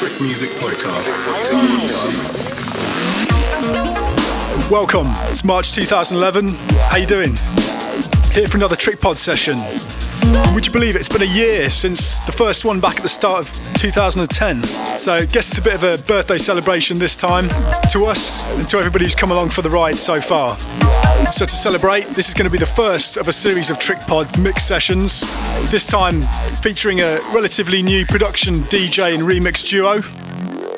Trick Music Podcast. Welcome. It's March 2011. How you doing? Here for another Trick Pod session. Would you believe it? It's been a year since the first one back at the start of 2010. So I guess it's a bit of a birthday celebration this time to us and to everybody who's come along for the ride so far. So to celebrate, this is going to be the first of a series of TrickPod mix sessions. This time featuring a relatively new production DJ and remix duo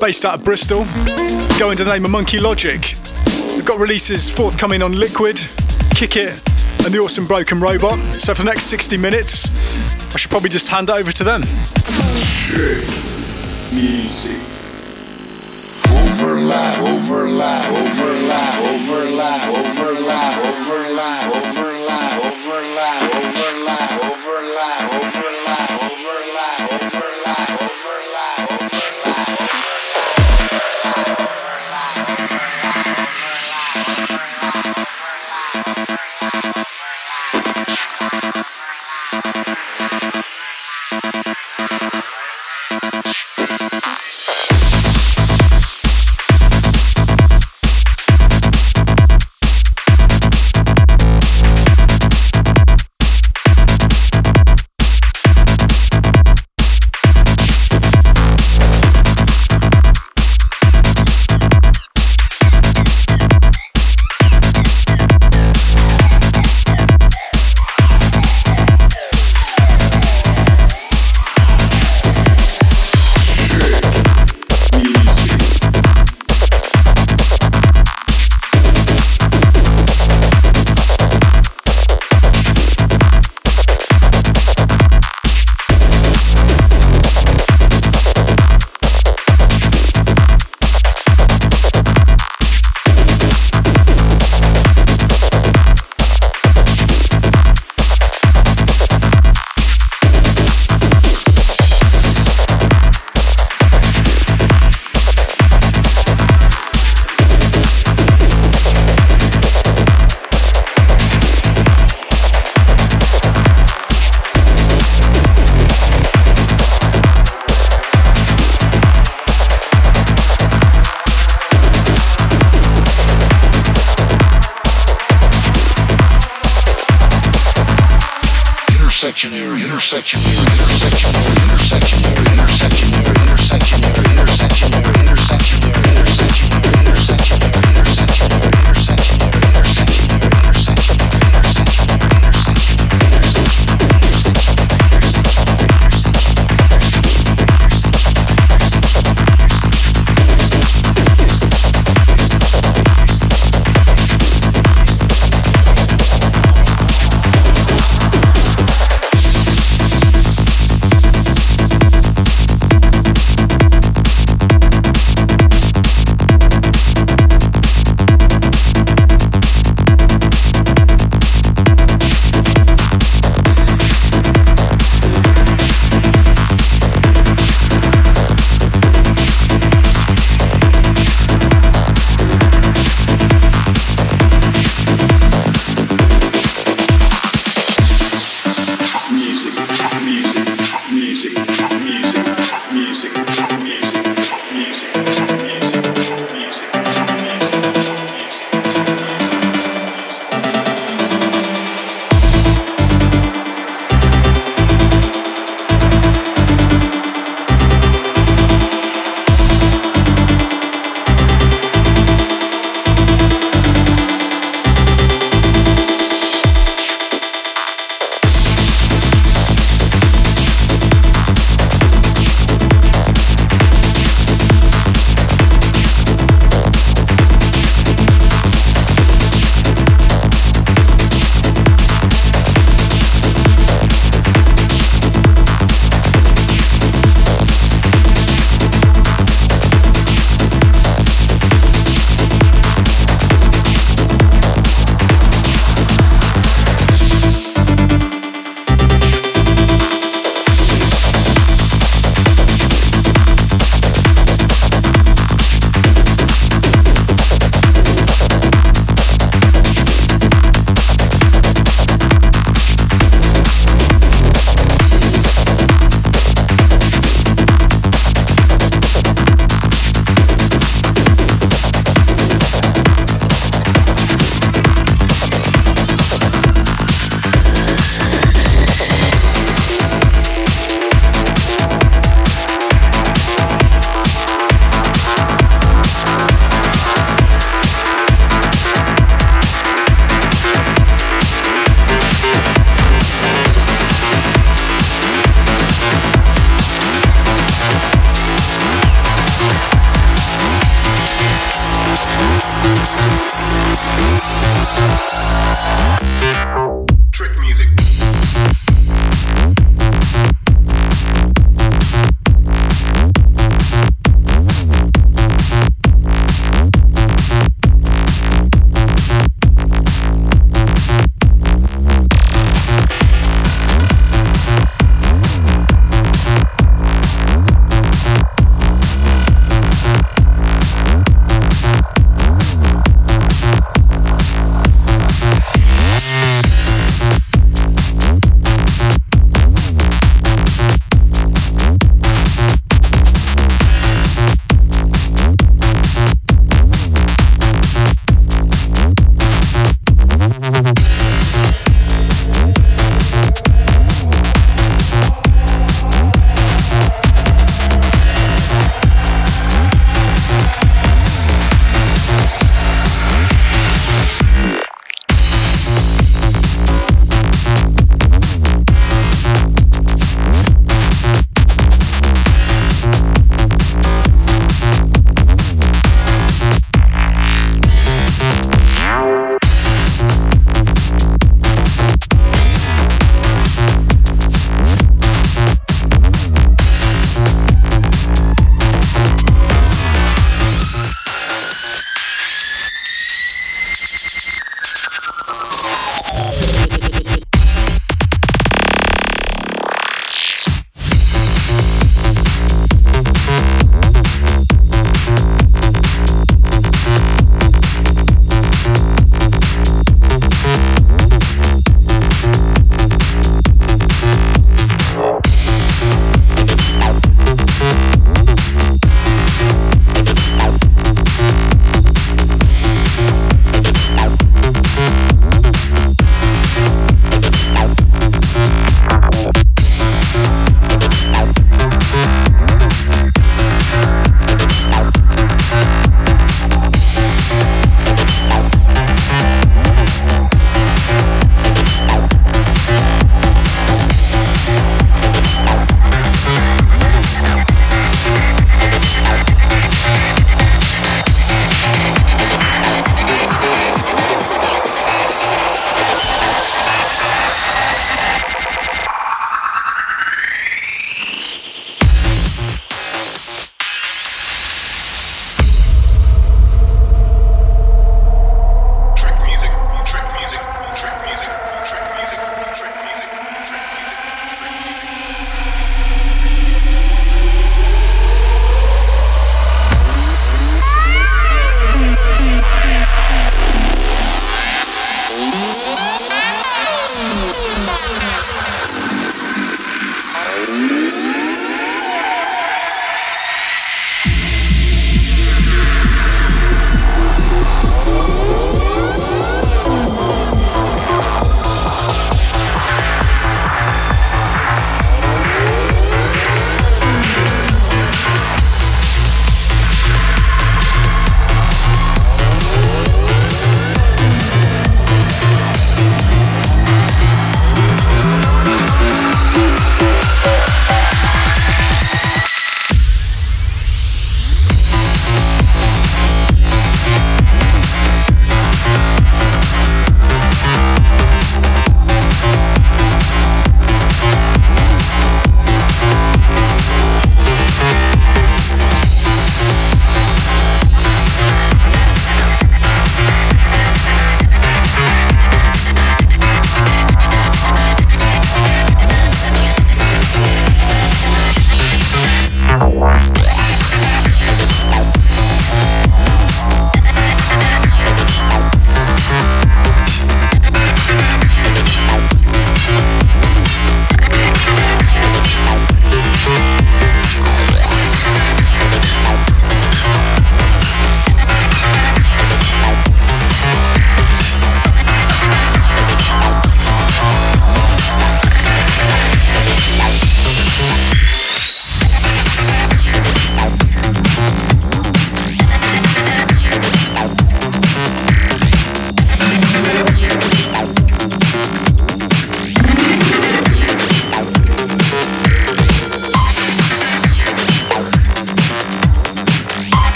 based out of Bristol, going to the name of Monkey Logic. They've got releases forthcoming on Liquid, Kick It, and the awesome Broken Robot. So for the next 60 minutes, I should probably just hand over to them. Overlap, overlap, overlap, overlap, overlap,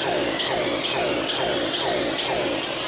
走走走走走走。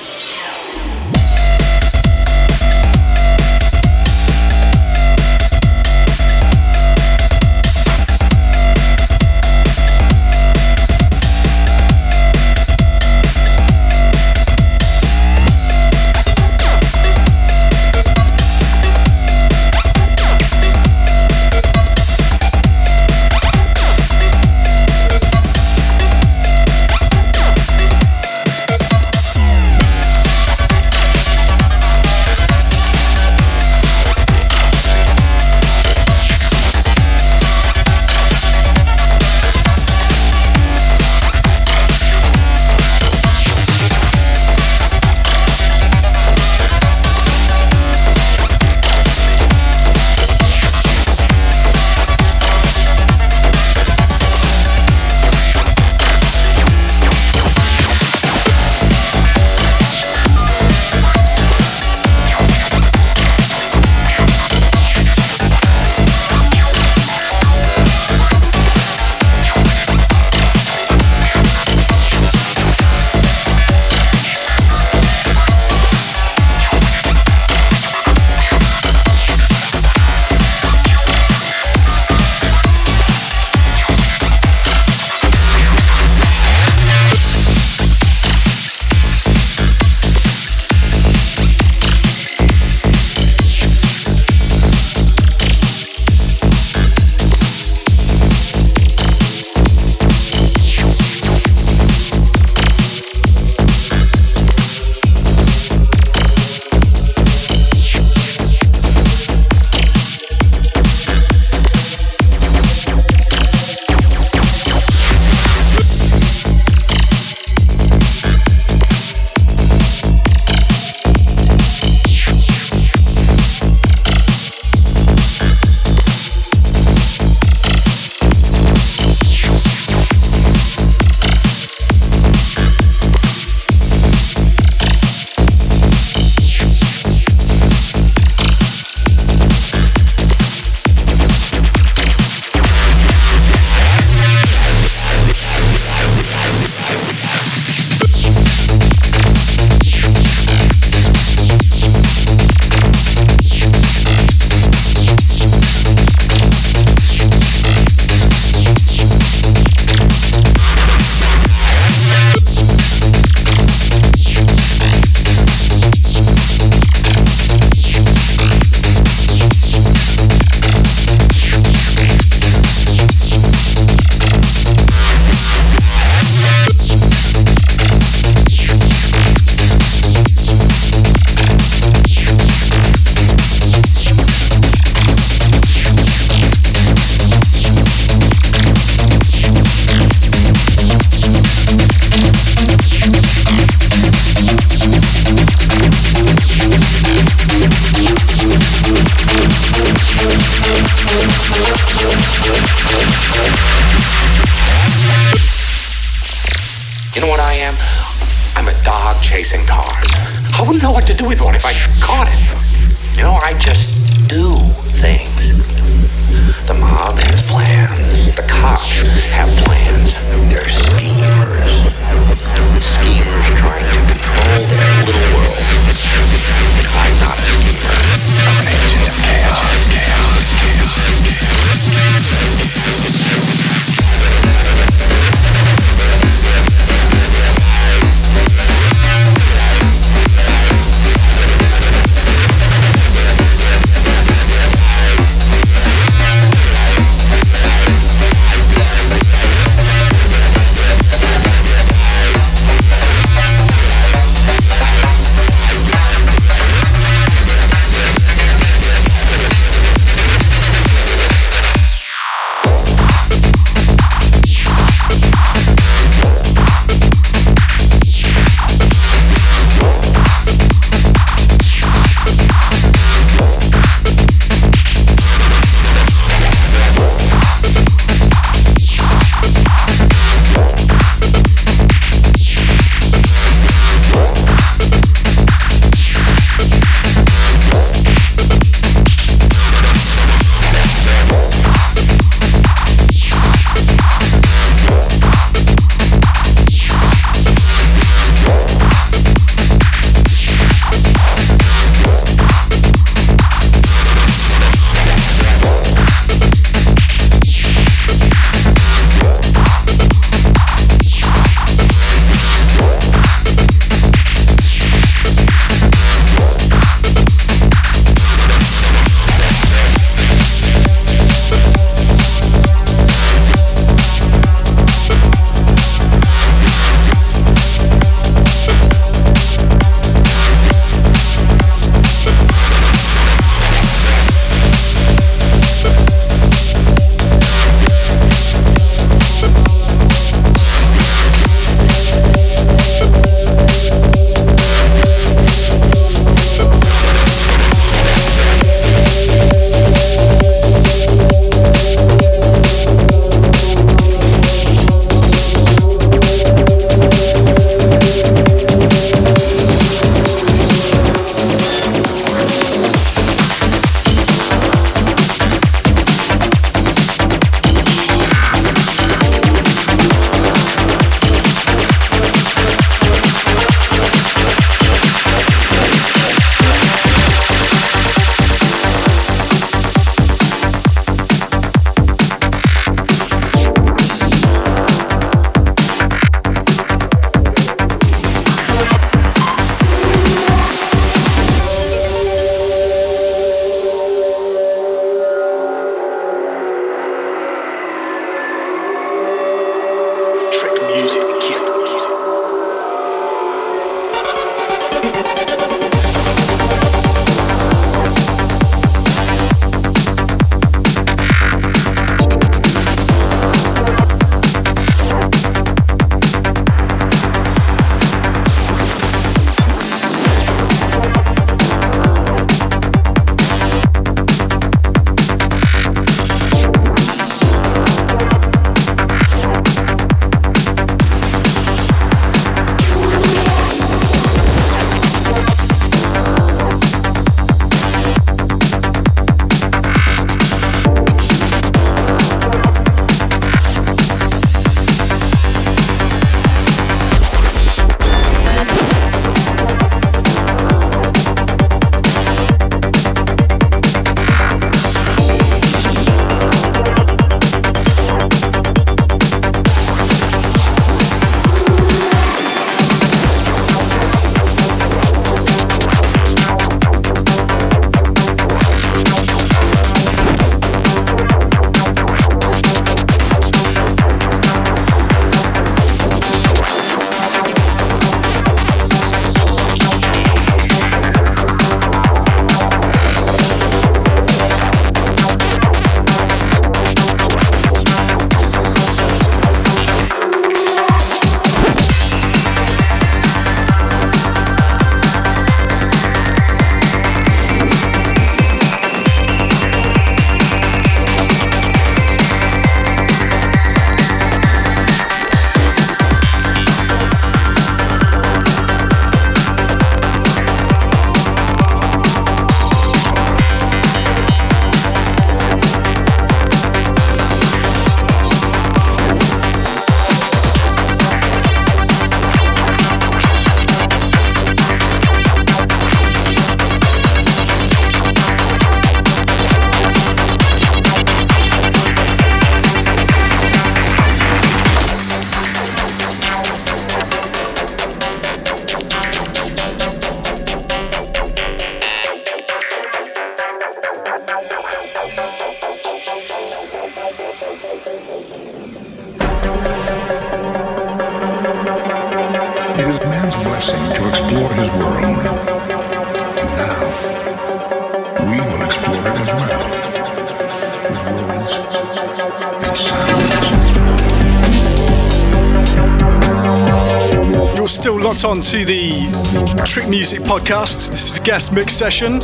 To the Trick Music Podcast. This is a guest mix session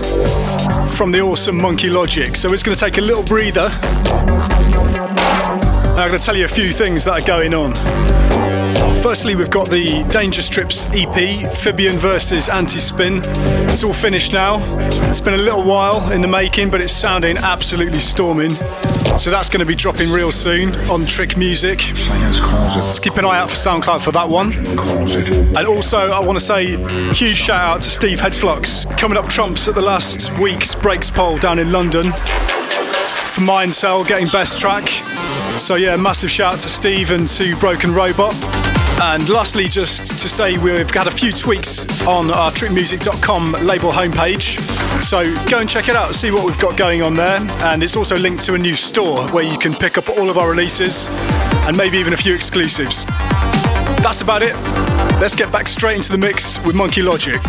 from the awesome Monkey Logic. So it's going to take a little breather. I'm going to tell you a few things that are going on. Firstly, we've got the Danger Strips EP, Fibian versus Anti Spin. It's all finished now. It's been a little while in the making, but it's sounding absolutely storming. So that's going to be dropping real soon on Trick Music. Keep an eye out for SoundCloud for that one. And also, I want to say huge shout out to Steve Headflux, coming up trumps at the last week's Breaks poll down in London for Mind Cell getting best track. So, yeah, massive shout out to Steve and to Broken Robot. And lastly, just to say we've had a few tweaks on our trickmusic.com label homepage. So go and check it out, see what we've got going on there. And it's also linked to a new store where you can pick up all of our releases and maybe even a few exclusives. That's about it. Let's get back straight into the mix with Monkey Logic.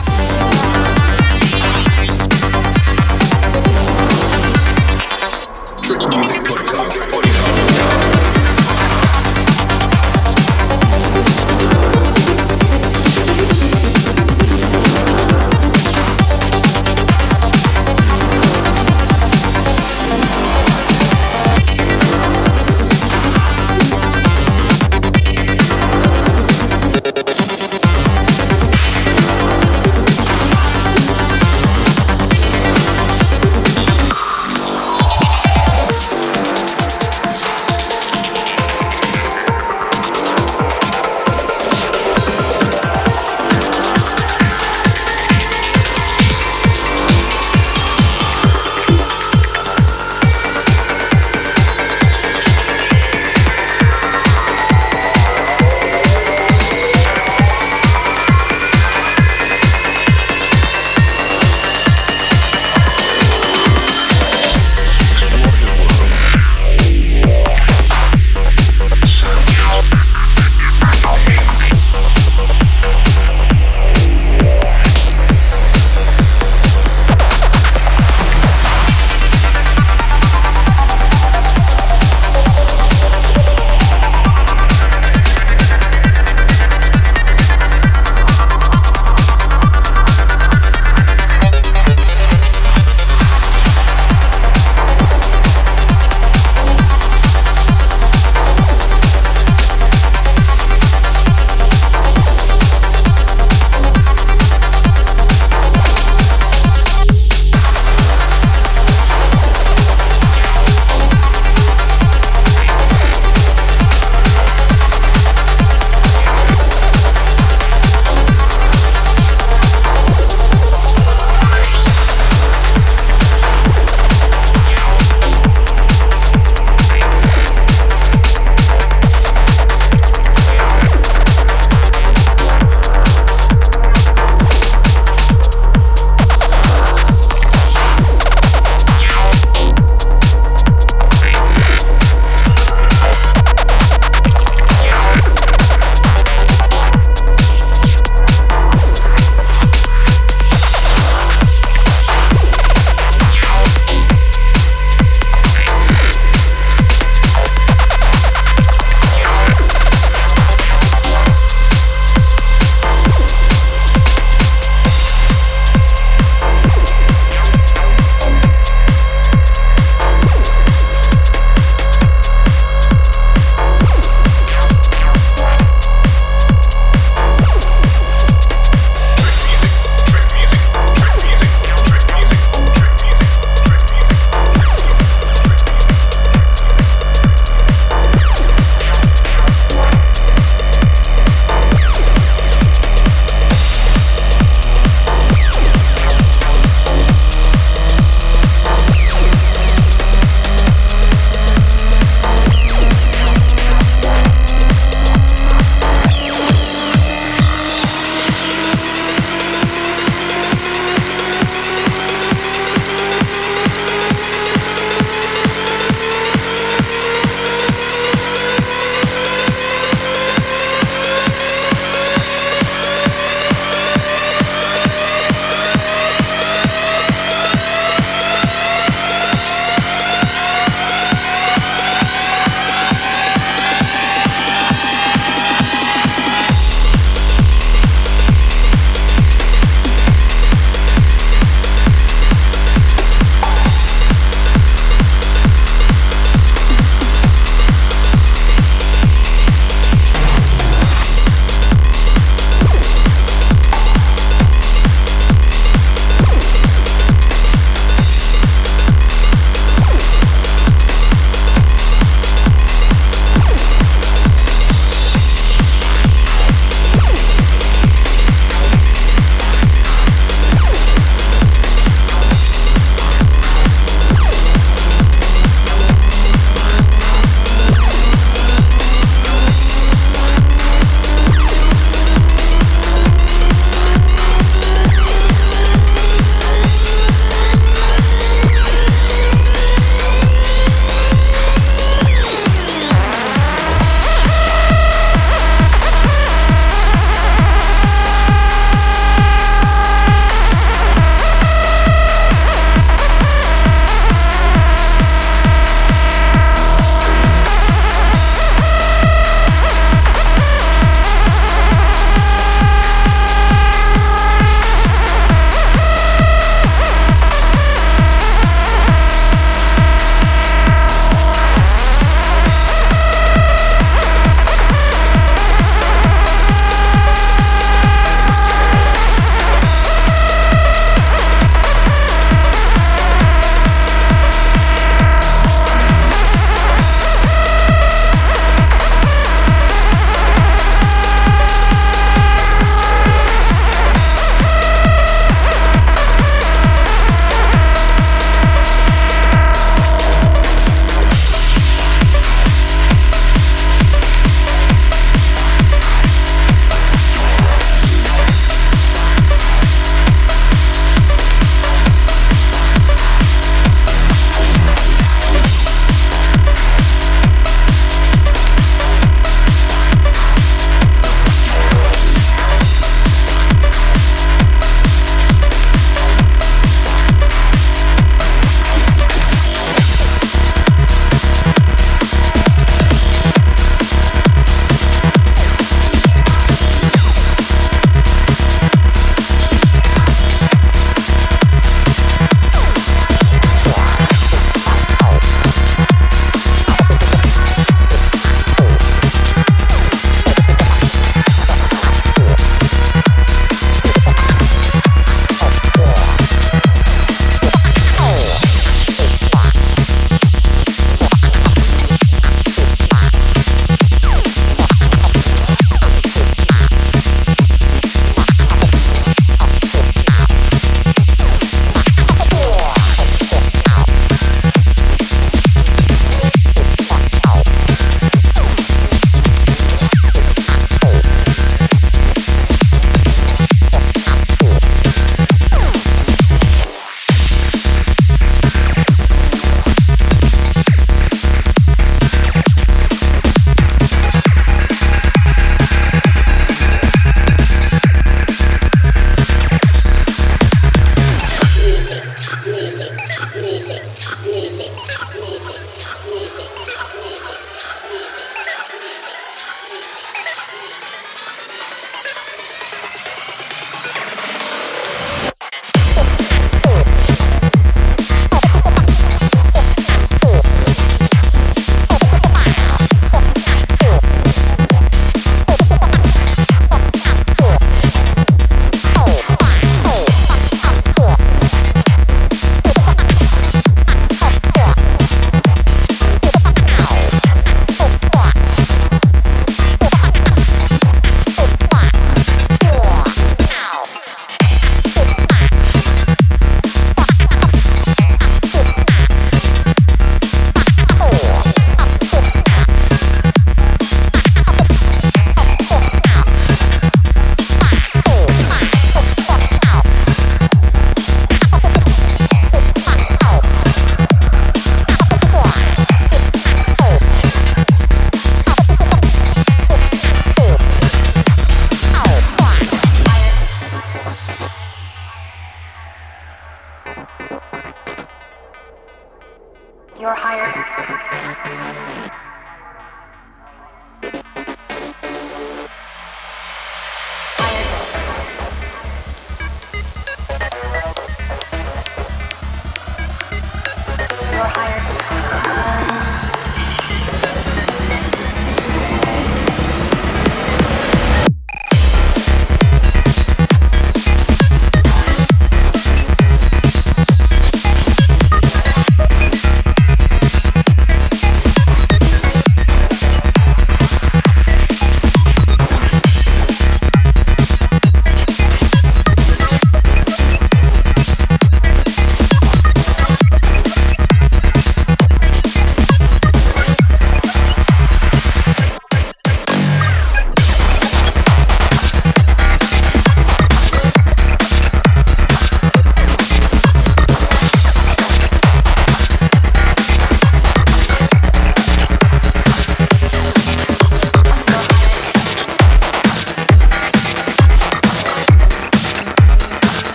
You're hired.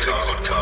Podcast.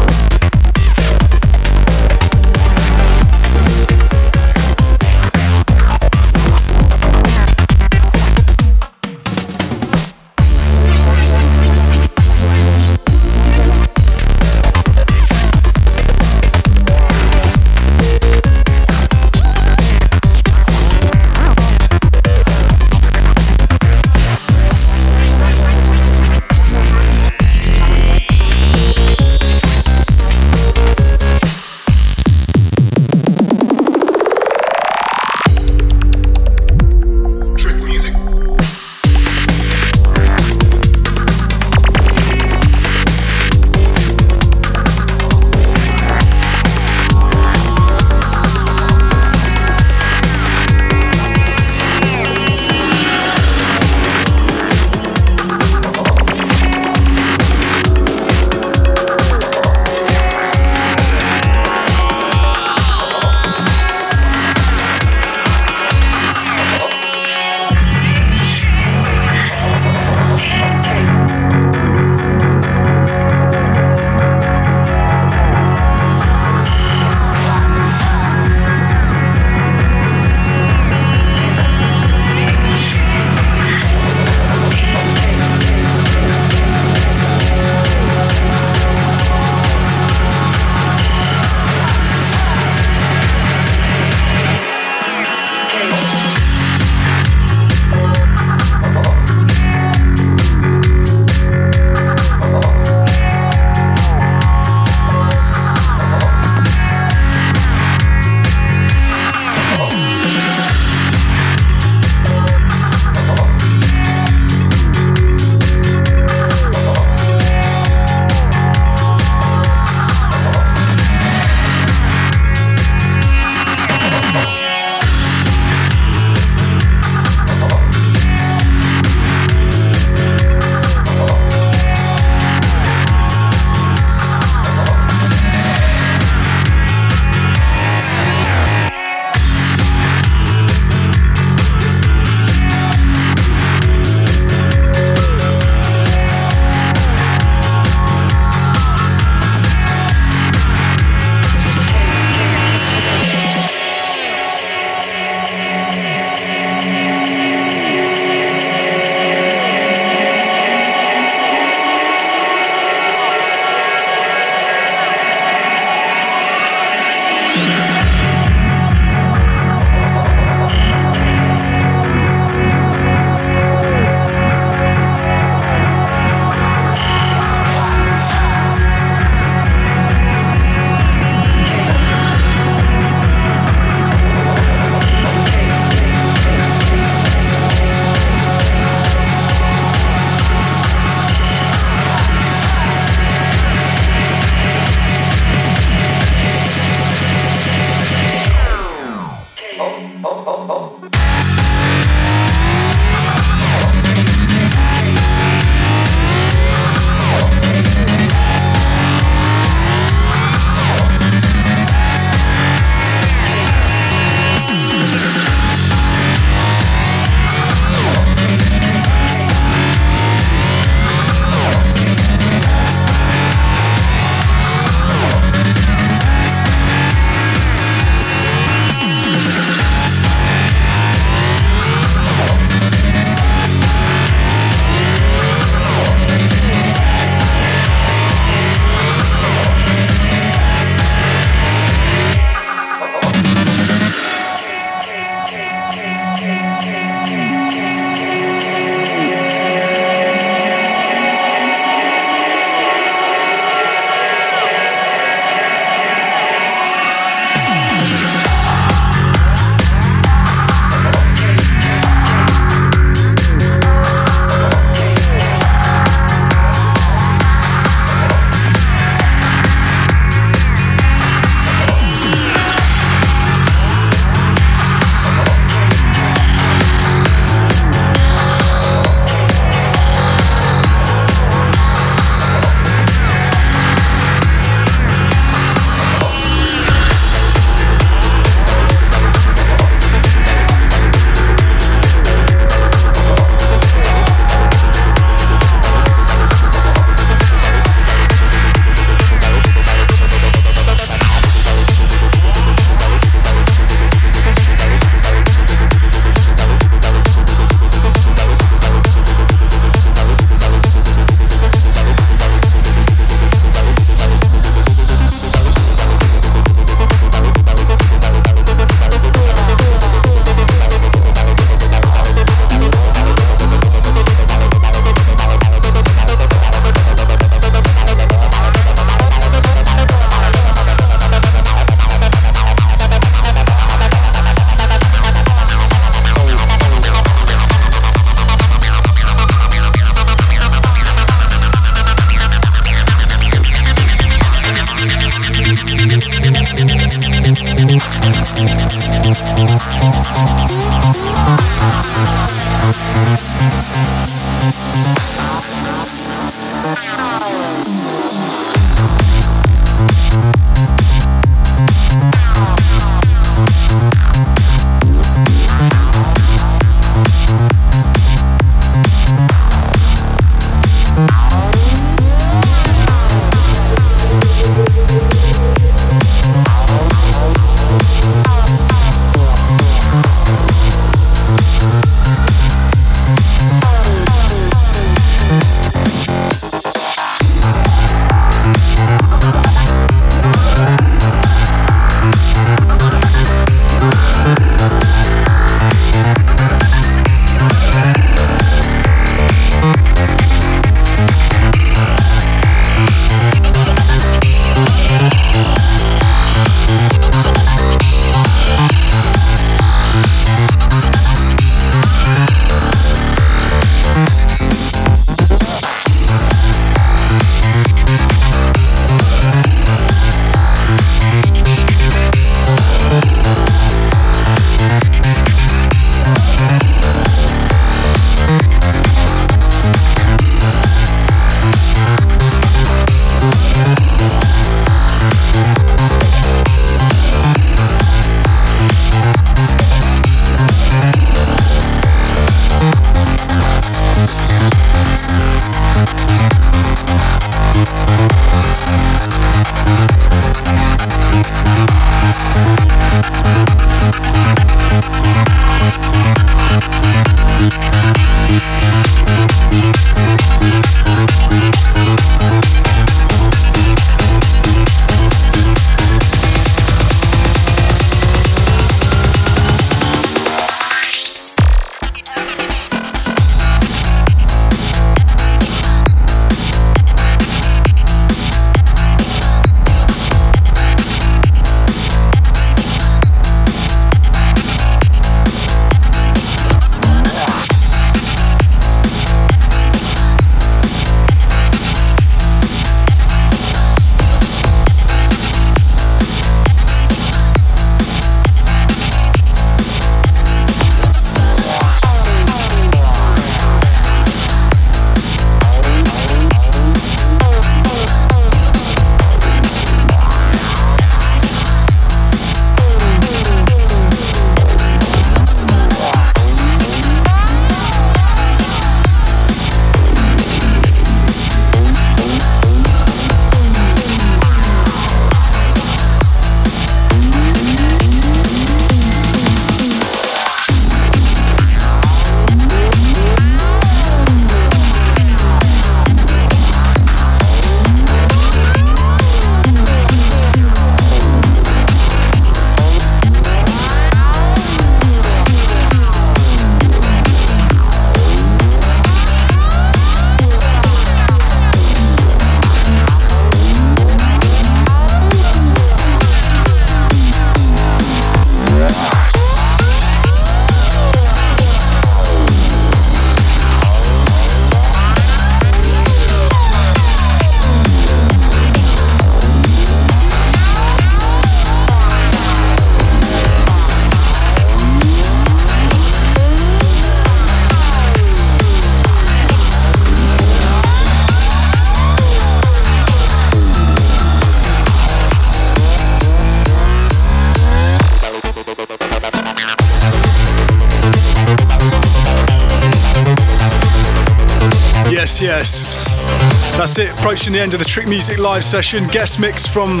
The end of the Trick Music live session. Guest mix from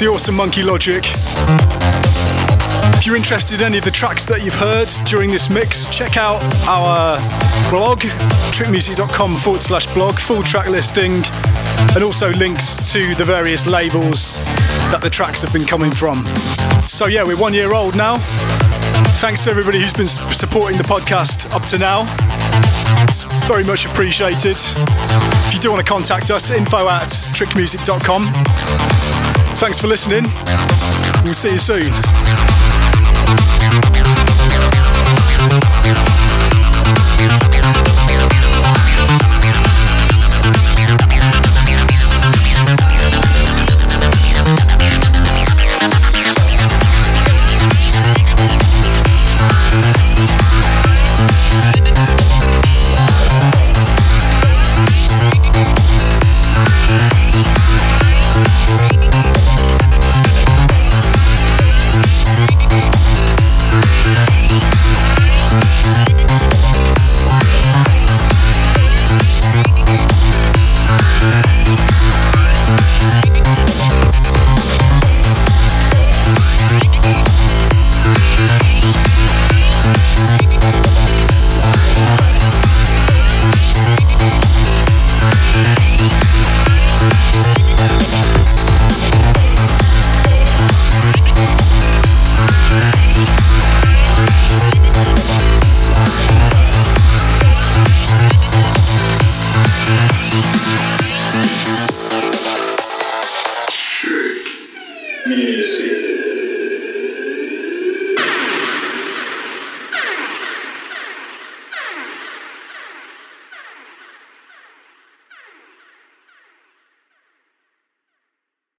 the awesome Monkey Logic. If you're interested in any of the tracks that you've heard during this mix, check out our blog, trickmusic.com forward slash blog, full track listing, and also links to the various labels that the tracks have been coming from. So, yeah, we're one year old now. Thanks to everybody who's been supporting the podcast up to now. It's very much appreciated. If you do want to contact us, info at trickmusic.com. Thanks for listening. We'll see you soon.